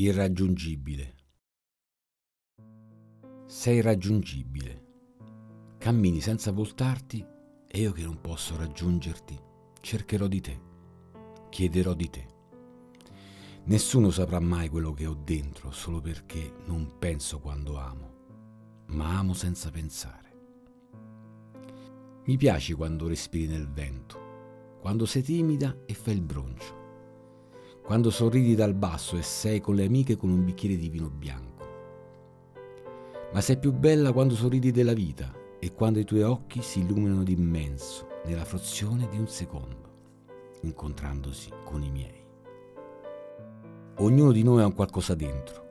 Irraggiungibile. Sei irraggiungibile. Cammini senza voltarti e io che non posso raggiungerti, cercherò di te, chiederò di te. Nessuno saprà mai quello che ho dentro solo perché non penso quando amo, ma amo senza pensare. Mi piaci quando respiri nel vento, quando sei timida e fai il broncio quando sorridi dal basso e sei con le amiche con un bicchiere di vino bianco. Ma sei più bella quando sorridi della vita e quando i tuoi occhi si illuminano d'immenso nella frazione di un secondo, incontrandosi con i miei. Ognuno di noi ha un qualcosa dentro.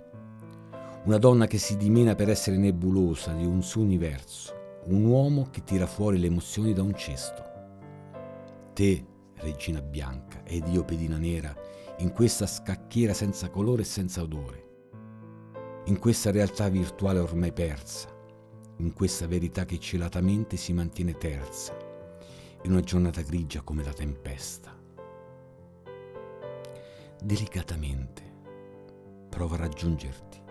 Una donna che si dimena per essere nebulosa di un suo universo, un uomo che tira fuori le emozioni da un cesto. Te, regina bianca, ed io pedina nera, in questa scacchiera senza colore e senza odore, in questa realtà virtuale ormai persa, in questa verità che celatamente si mantiene terza, in una giornata grigia come la tempesta. Delicatamente prova a raggiungerti,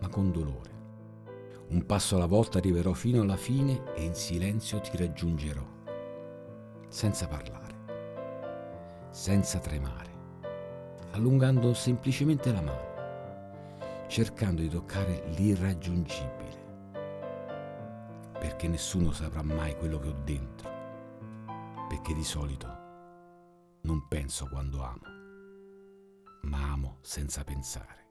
ma con dolore. Un passo alla volta arriverò fino alla fine e in silenzio ti raggiungerò, senza parlare, senza tremare allungando semplicemente la mano, cercando di toccare l'irraggiungibile, perché nessuno saprà mai quello che ho dentro, perché di solito non penso quando amo, ma amo senza pensare.